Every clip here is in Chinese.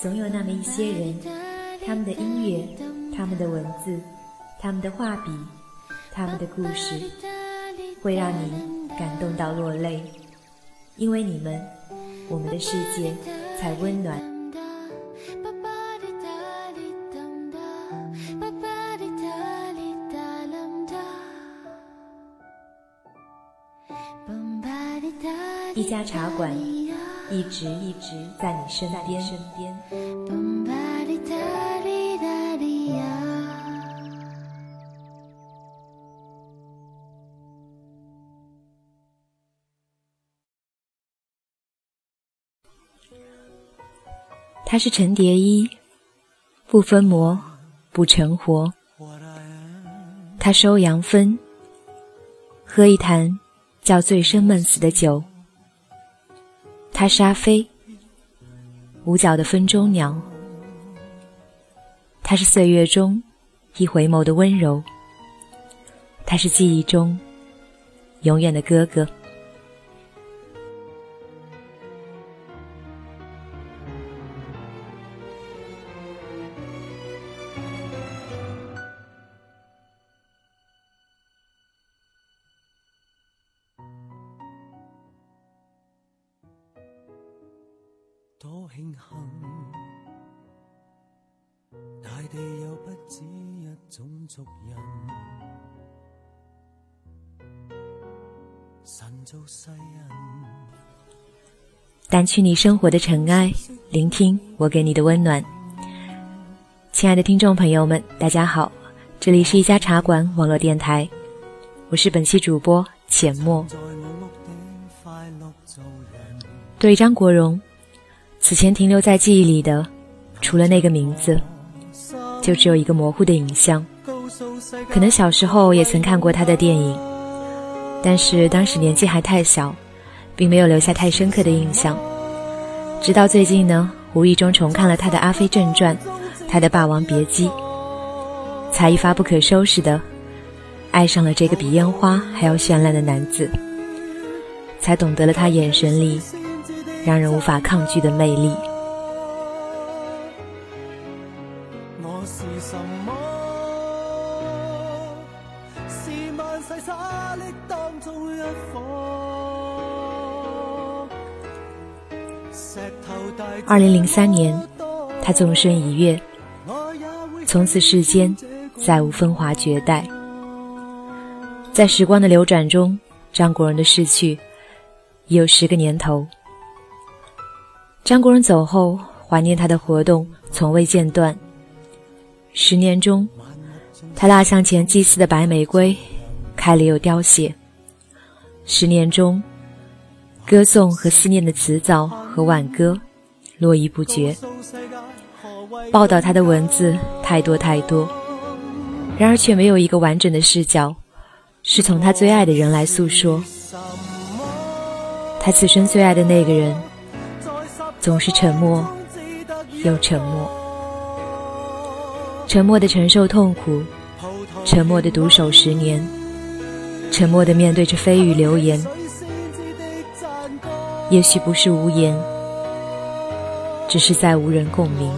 总有那么一些人，他们的音乐，他们的文字，他们的画笔，他们的故事，会让你感动到落泪。因为你们，我们的世界才温暖。家茶馆，一直一直在你身边。他是陈蝶衣，不分魔，不成活。他收洋分，喝一坛叫醉生梦死的酒。他是阿飞，五角的分钟鸟。他是岁月中一回眸的温柔。他是记忆中永远的哥哥。多庆幸，大地有不止一种族人。神造世人，掸去你生活的尘埃，聆听我给你的温暖。亲爱的听众朋友们，大家好，这里是一家茶馆网络电台，我是本期主播浅墨。对张国荣。此前停留在记忆里的，除了那个名字，就只有一个模糊的影像。可能小时候也曾看过他的电影，但是当时年纪还太小，并没有留下太深刻的印象。直到最近呢，无意中重看了他的《阿飞正传》，他的《霸王别姬》，才一发不可收拾的爱上了这个比烟花还要绚烂的男子，才懂得了他眼神里。让人无法抗拒的魅力。二零零三年，他纵身一跃，从此世间再无风华绝代。在时光的流转中，张国荣的逝去已有十个年头。张国荣走后，怀念他的活动从未间断。十年中，他蜡像前祭祀的白玫瑰开了又凋谢；十年中，歌颂和思念的词藻和挽歌络绎不绝。报道他的文字太多太多，然而却没有一个完整的视角，是从他最爱的人来诉说。他此生最爱的那个人。总是沉默，又沉默，沉默的承受痛苦，沉默的独守十年，沉默的面对着蜚语流言。也许不是无言，只是再无人共鸣。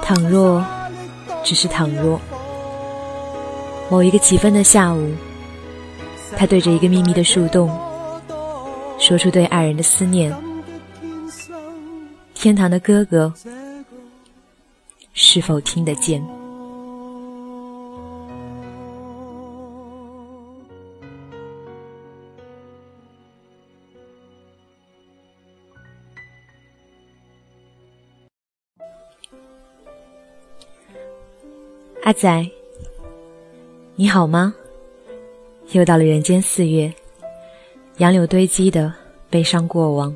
倘若，只是倘若，某一个起风的下午，他对着一个秘密的树洞。说出对爱人的思念，天堂的哥哥是否听得见？阿仔，你好吗？又到了人间四月。杨柳堆积的悲伤过往，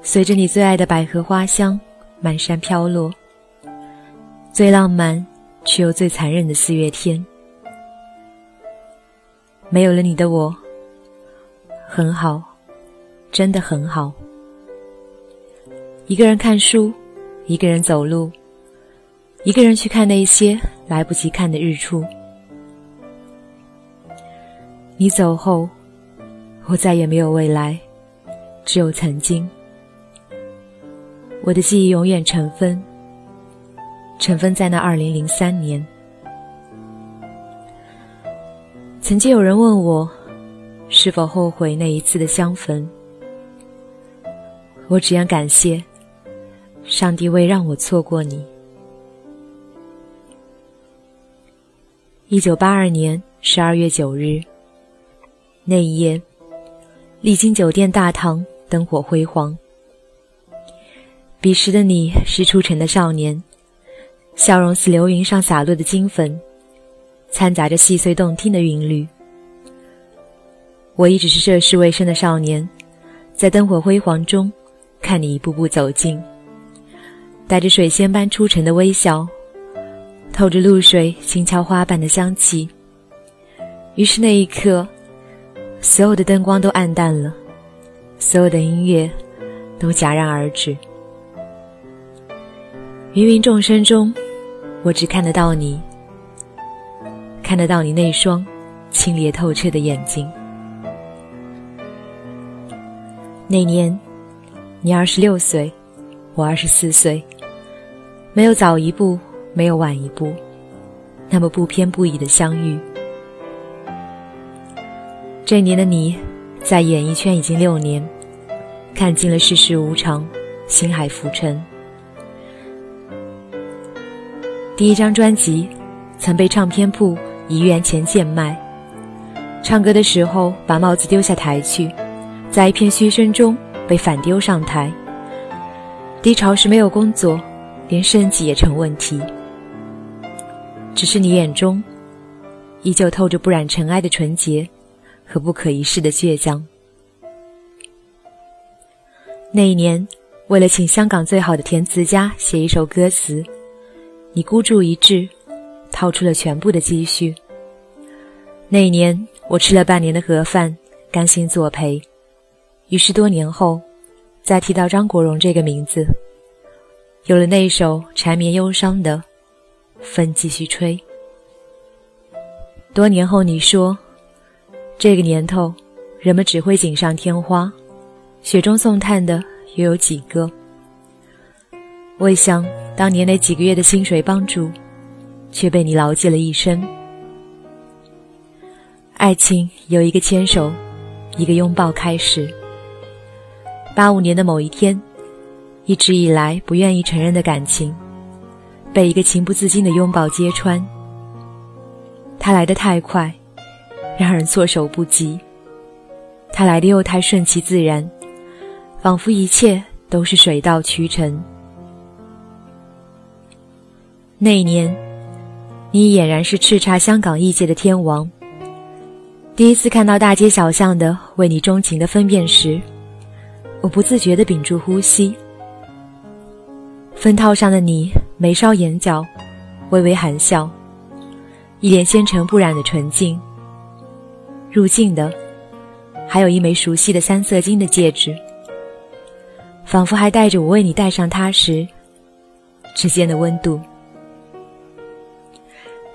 随着你最爱的百合花香满山飘落。最浪漫却又最残忍的四月天，没有了你的我，很好，真的很好。一个人看书，一个人走路，一个人去看那些来不及看的日出。你走后，我再也没有未来，只有曾经。我的记忆永远尘封，尘封在那二零零三年。曾经有人问我，是否后悔那一次的相逢？我只愿感谢上帝未让我错过你。一九八二年十二月九日。那一夜，丽晶酒店大堂灯火辉煌。彼时的你是初晨的少年，笑容似流云上洒落的金粉，掺杂着细碎动听的韵律。我一直是涉世未深的少年，在灯火辉煌中，看你一步步走近，带着水仙般出尘的微笑，透着露水轻敲花瓣的香气。于是那一刻。所有的灯光都暗淡了，所有的音乐都戛然而止。芸芸众生中，我只看得到你，看得到你那双清冽透彻的眼睛。那年，你二十六岁，我二十四岁，没有早一步，没有晚一步，那么不偏不倚的相遇。这一年的你，在演艺圈已经六年，看尽了世事无常，心海浮沉。第一张专辑曾被唱片铺一元钱贱卖，唱歌的时候把帽子丢下台去，在一片嘘声中被反丢上台。低潮时没有工作，连生计也成问题。只是你眼中，依旧透着不染尘埃的纯洁。和不可一世的倔强。那一年，为了请香港最好的填词家写一首歌词，你孤注一掷，掏出了全部的积蓄。那一年，我吃了半年的盒饭，甘心作陪。于是多年后，再提到张国荣这个名字，有了那一首缠绵忧伤的《风继续吹》。多年后，你说。这个年头，人们只会锦上添花，雪中送炭的又有几个？未想当年那几个月的薪水帮助，却被你牢记了一生。爱情由一个牵手，一个拥抱开始。八五年的某一天，一直以来不愿意承认的感情，被一个情不自禁的拥抱揭穿。它来得太快。让人措手不及，他来的又太顺其自然，仿佛一切都是水到渠成。那一年，你俨然是叱咤香港艺界的天王。第一次看到大街小巷的为你钟情的分辨时，我不自觉地屏住呼吸。分套上的你，眉梢眼角微微含笑，一脸纤尘不染的纯净。入镜的，还有一枚熟悉的三色金的戒指，仿佛还带着我为你戴上它时之间的温度。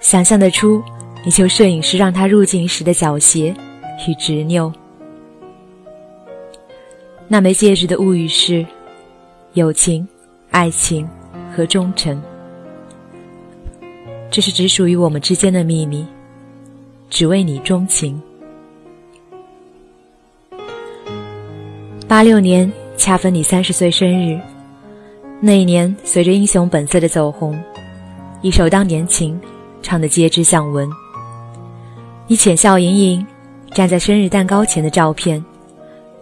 想象得出，你求摄影师让他入镜时的狡黠与执拗。那枚戒指的物语是友情、爱情和忠诚，这是只属于我们之间的秘密，只为你钟情。八六年恰逢你三十岁生日，那一年随着《英雄本色》的走红，一首《当年情》唱得皆知巷闻。你浅笑盈盈站在生日蛋糕前的照片，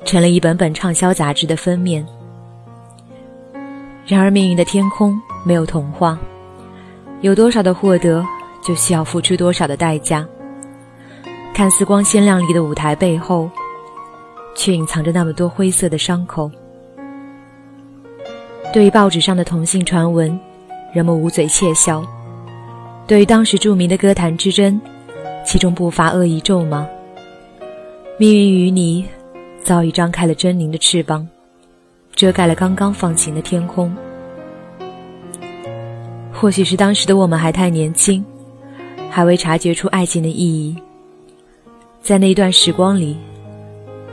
成了一本本畅销杂志的封面。然而命运的天空没有童话，有多少的获得，就需要付出多少的代价。看似光鲜亮丽的舞台背后。却隐藏着那么多灰色的伤口。对于报纸上的同性传闻，人们捂嘴窃笑；对于当时著名的歌坛之争，其中不乏恶意咒骂。命运与你早已张开了狰狞的翅膀，遮盖了刚刚放晴的天空。或许是当时的我们还太年轻，还未察觉出爱情的意义。在那段时光里，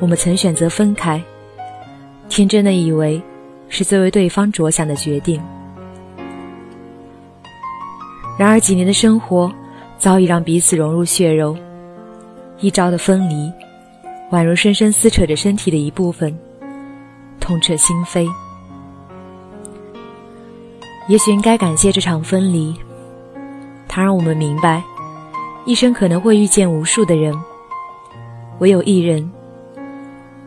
我们曾选择分开，天真的以为是最为对方着想的决定。然而几年的生活早已让彼此融入血肉，一朝的分离，宛如深深撕扯着身体的一部分，痛彻心扉。也许应该感谢这场分离，它让我们明白，一生可能会遇见无数的人，唯有一人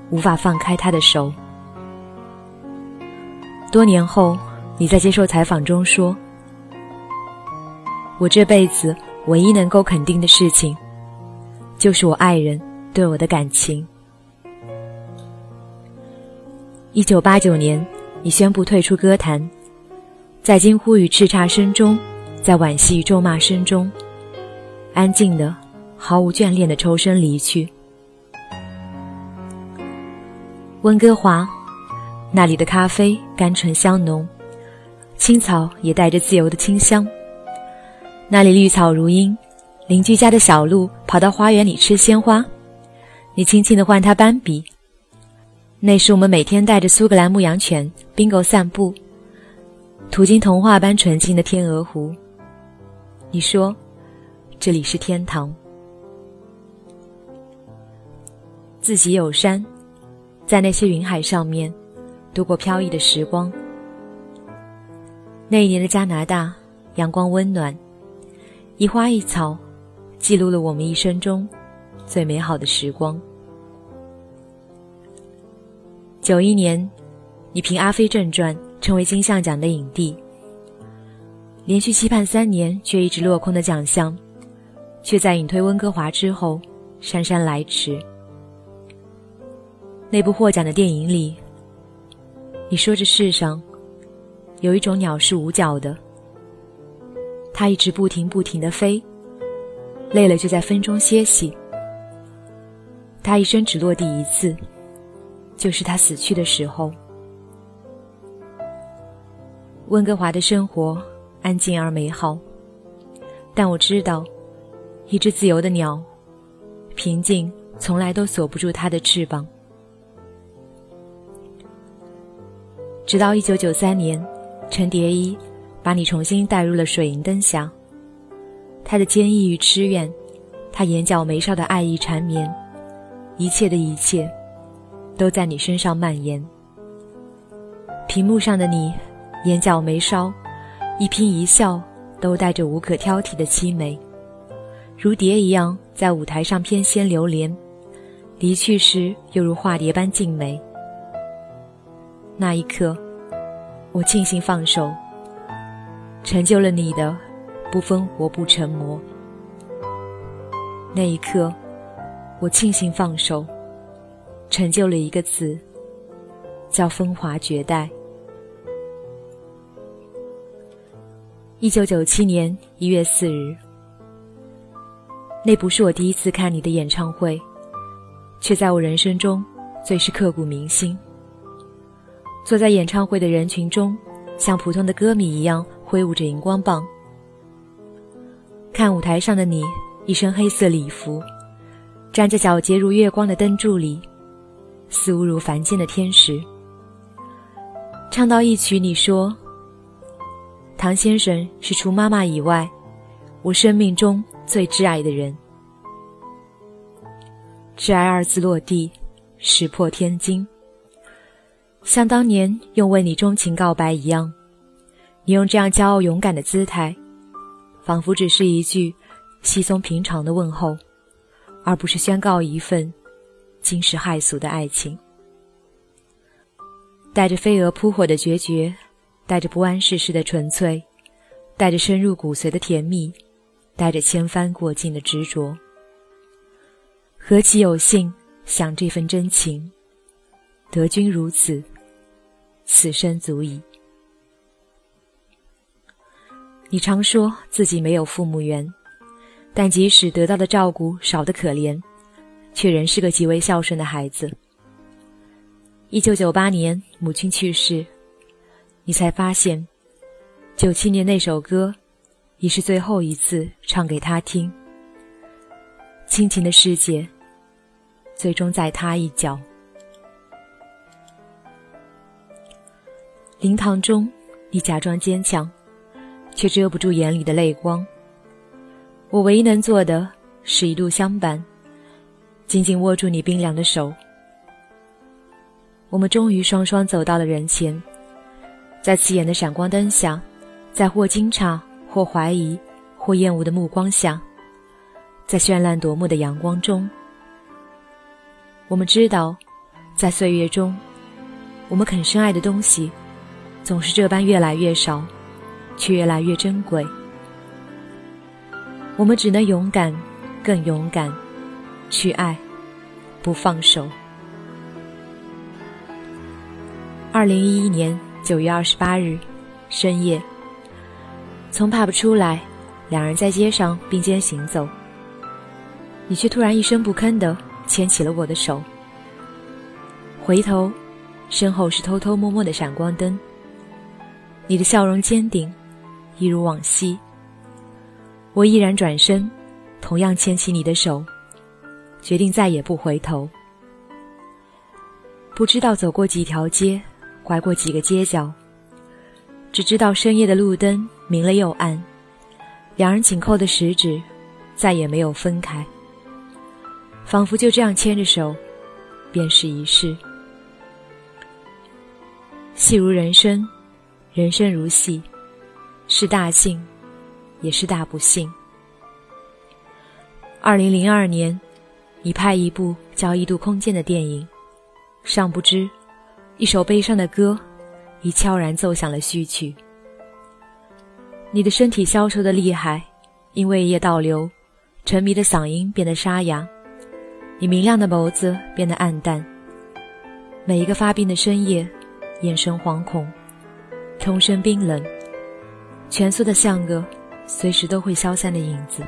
无法放开他的手。多年后，你在接受采访中说：“我这辈子唯一能够肯定的事情，就是我爱人对我的感情。”一九八九年，你宣布退出歌坛。在惊呼与叱咤声中，在惋惜与咒骂声中，安静的、毫无眷恋的抽身离去。温哥华，那里的咖啡甘醇香浓，青草也带着自由的清香。那里绿草如茵，邻居家的小鹿跑到花园里吃鲜花，你轻轻的唤它斑比。那时我们每天带着苏格兰牧羊犬 Bingo 散步。途经童话般纯净的天鹅湖，你说这里是天堂。自己有山，在那些云海上面度过飘逸的时光。那一年的加拿大，阳光温暖，一花一草，记录了我们一生中最美好的时光。九一年，你凭《阿飞正传》。成为金像奖的影帝，连续期盼三年却一直落空的奖项，却在隐退温哥华之后姗姗来迟。那部获奖的电影里，你说这世上有一种鸟是无脚的，它一直不停不停的飞，累了就在风中歇息。它一生只落地一次，就是它死去的时候。温哥华的生活安静而美好，但我知道，一只自由的鸟，平静从来都锁不住它的翅膀。直到一九九三年，陈蝶衣把你重新带入了水银灯下，他的坚毅与痴怨，他眼角眉梢的爱意缠绵，一切的一切，都在你身上蔓延。屏幕上的你。眼角眉梢，一颦一笑都带着无可挑剔的凄美，如蝶一样在舞台上翩跹流连，离去时又如化蝶般静美。那一刻，我庆幸放手，成就了你的不疯活不成魔。那一刻，我庆幸放手，成就了一个字，叫风华绝代。一九九七年一月四日，那不是我第一次看你的演唱会，却在我人生中最是刻骨铭心。坐在演唱会的人群中，像普通的歌迷一样挥舞着荧光棒。看舞台上的你，一身黑色礼服，站在皎洁如月光的灯柱里，似侮如凡间的天使。唱到一曲，你说。唐先生是除妈妈以外，我生命中最挚爱的人。挚爱二字落地，石破天惊。像当年用为你钟情告白一样，你用这样骄傲勇敢的姿态，仿佛只是一句稀松平常的问候，而不是宣告一份惊世骇俗的爱情。带着飞蛾扑火的决绝。带着不谙世事的纯粹，带着深入骨髓的甜蜜，带着千帆过尽的执着。何其有幸享这份真情，得君如此，此生足矣。你常说自己没有父母缘，但即使得到的照顾少得可怜，却仍是个极为孝顺的孩子。一九九八年母亲去世，你才发现，九七年那首歌，已是最后一次唱给他听。亲情的世界，最终在他一角。灵堂中，你假装坚强，却遮不住眼里的泪光。我唯一能做的，是一路相伴，紧紧握住你冰凉的手。我们终于双双走到了人前，在刺眼的闪光灯下，在或惊诧、或怀疑、或厌恶的目光下，在绚烂夺目的阳光中，我们知道，在岁月中，我们肯深爱的东西，总是这般越来越少，却越来越珍贵。我们只能勇敢，更勇敢，去爱，不放手。二零一一年九月二十八日深夜，从 pub 出来，两人在街上并肩行走。你却突然一声不吭的牵起了我的手。回头，身后是偷偷摸摸的闪光灯。你的笑容坚定，一如往昔。我毅然转身，同样牵起你的手，决定再也不回头。不知道走过几条街。拐过几个街角，只知道深夜的路灯明了又暗，两人紧扣的食指再也没有分开，仿佛就这样牵着手，便是一世。戏如人生，人生如戏，是大幸，也是大不幸。二零零二年，你拍一部叫《异度空间》的电影，尚不知。一首悲伤的歌，已悄然奏响了序曲。你的身体消瘦的厉害，因为夜倒流，沉迷的嗓音变得沙哑，你明亮的眸子变得暗淡。每一个发病的深夜，眼神惶恐，通身冰冷，蜷缩的像个随时都会消散的影子。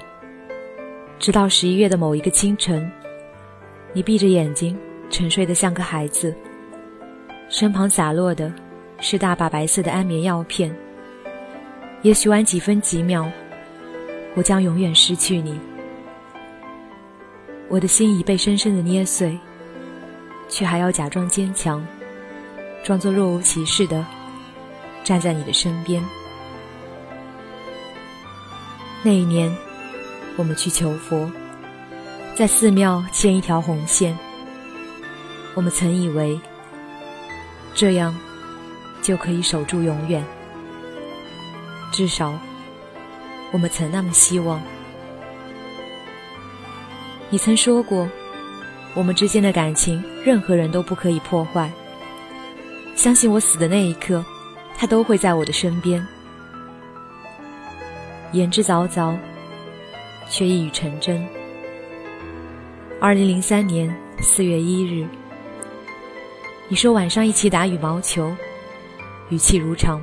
直到十一月的某一个清晨，你闭着眼睛，沉睡得像个孩子。身旁洒落的，是大把白色的安眠药片。也许晚几分几秒，我将永远失去你。我的心已被深深的捏碎，却还要假装坚强，装作若无其事的站在你的身边。那一年，我们去求佛，在寺庙牵一条红线。我们曾以为。这样，就可以守住永远。至少，我们曾那么希望。你曾说过，我们之间的感情，任何人都不可以破坏。相信我死的那一刻，他都会在我的身边。言之凿凿，却一语成真。二零零三年四月一日。你说晚上一起打羽毛球，语气如常。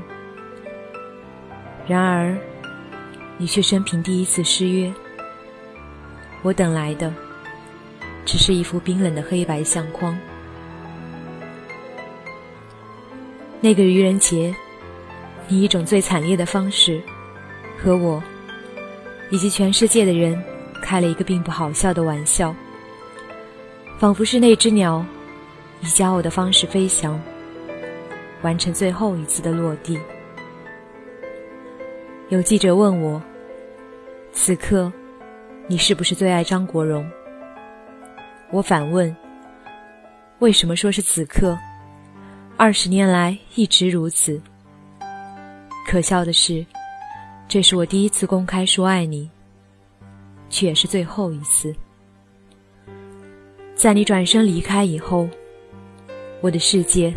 然而，你却生平第一次失约。我等来的，只是一副冰冷的黑白相框。那个愚人节，以一种最惨烈的方式，和我，以及全世界的人，开了一个并不好笑的玩笑，仿佛是那只鸟。以骄傲的方式飞翔，完成最后一次的落地。有记者问我：“此刻，你是不是最爱张国荣？”我反问：“为什么说是此刻？二十年来一直如此。可笑的是，这是我第一次公开说爱你，却也是最后一次。在你转身离开以后。”我的世界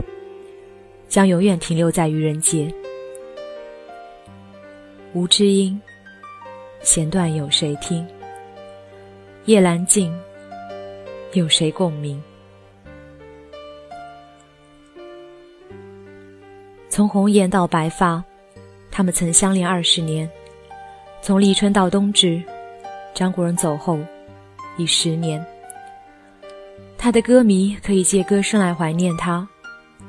将永远停留在愚人节。无知音，弦断有谁听？夜阑静，有谁共鸣？从红颜到白发，他们曾相恋二十年；从立春到冬至，张国荣走后已十年。他的歌迷可以借歌声来怀念他，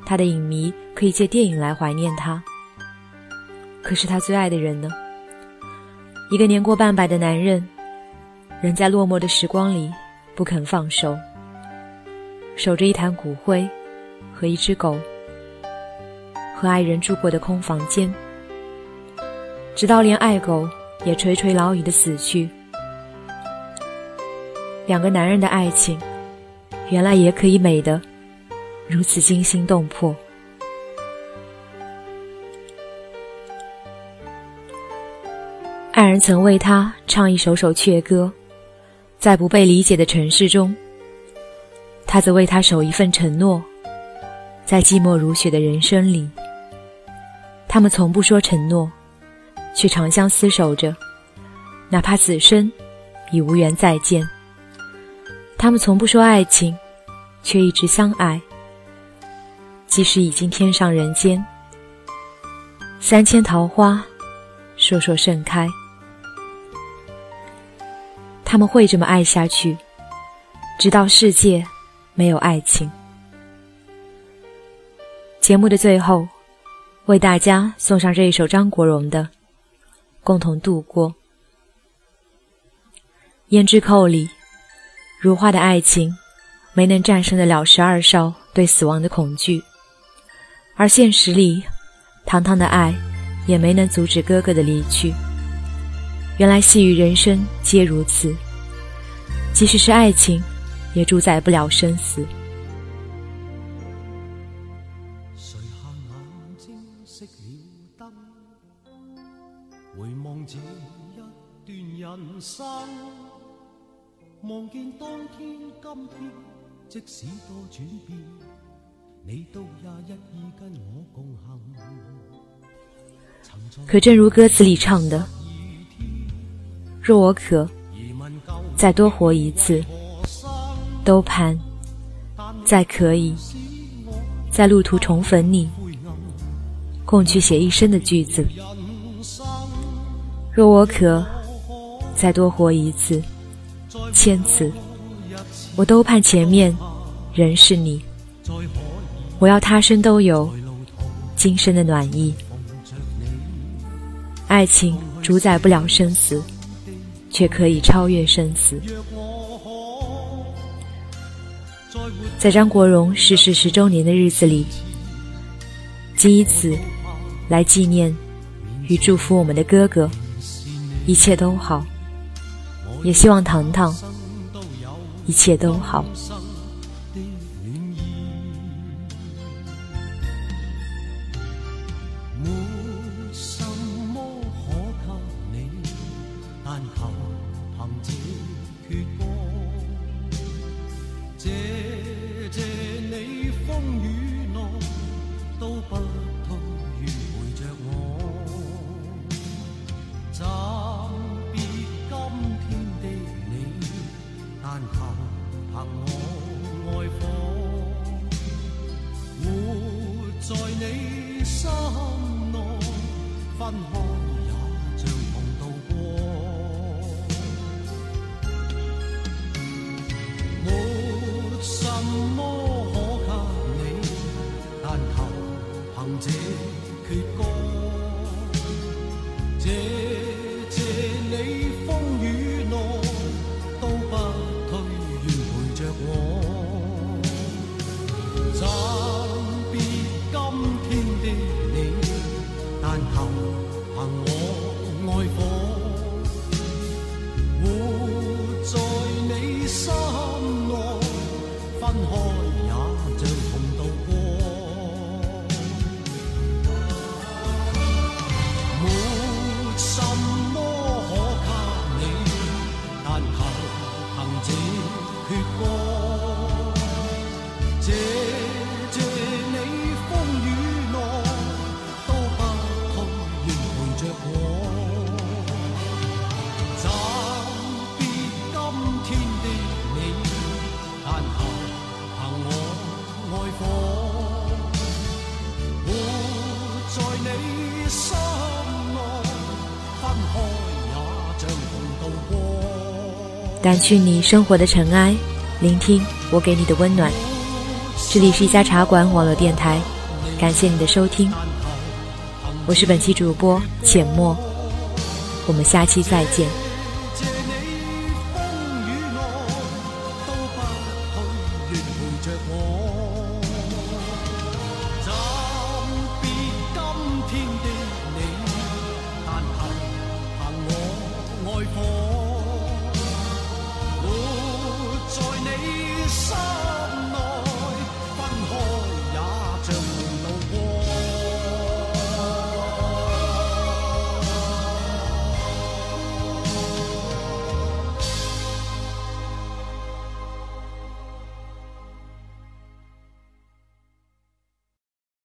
他的影迷可以借电影来怀念他。可是他最爱的人呢？一个年过半百的男人，仍在落寞的时光里不肯放手，守着一坛骨灰和一只狗，和爱人住过的空房间，直到连爱狗也垂垂老矣的死去。两个男人的爱情，原来也可以美得如此惊心动魄。爱人曾为他唱一首首阙歌，在不被理解的城市中，他则为他守一份承诺，在寂寞如雪的人生里，他们从不说承诺，却长相厮守着，哪怕此生已无缘再见。他们从不说爱情，却一直相爱，即使已经天上人间，三千桃花，烁烁盛开。他们会这么爱下去，直到世界没有爱情。节目的最后，为大家送上这一首张国荣的《共同度过》。胭脂扣里，如花的爱情，没能战胜得了十二少对死亡的恐惧；而现实里，堂堂的爱，也没能阻止哥哥的离去。原来细雨人生皆如此，即使是爱情，也主宰不了生死。垂下眼睛，熄了灯，回望这一段人生，望见当天今天，即使多转变，你都也一意跟我共行。可正如歌词里唱的。若我可再多活一次，都盼再可以在路途重逢你，共去写一生的句子。若我可再多活一次，千次，我都盼前面仍是你。我要他生都有今生的暖意。爱情主宰不了生死。却可以超越生死。在张国荣逝世十周年的日子里，仅以此来纪念与祝福我们的哥哥，一切都好。也希望糖糖一切都好。分开。分开。掸去你生活的尘埃，聆听我给你的温暖。这里是一家茶馆网络电台，感谢你的收听，我是本期主播浅墨，我们下期再见。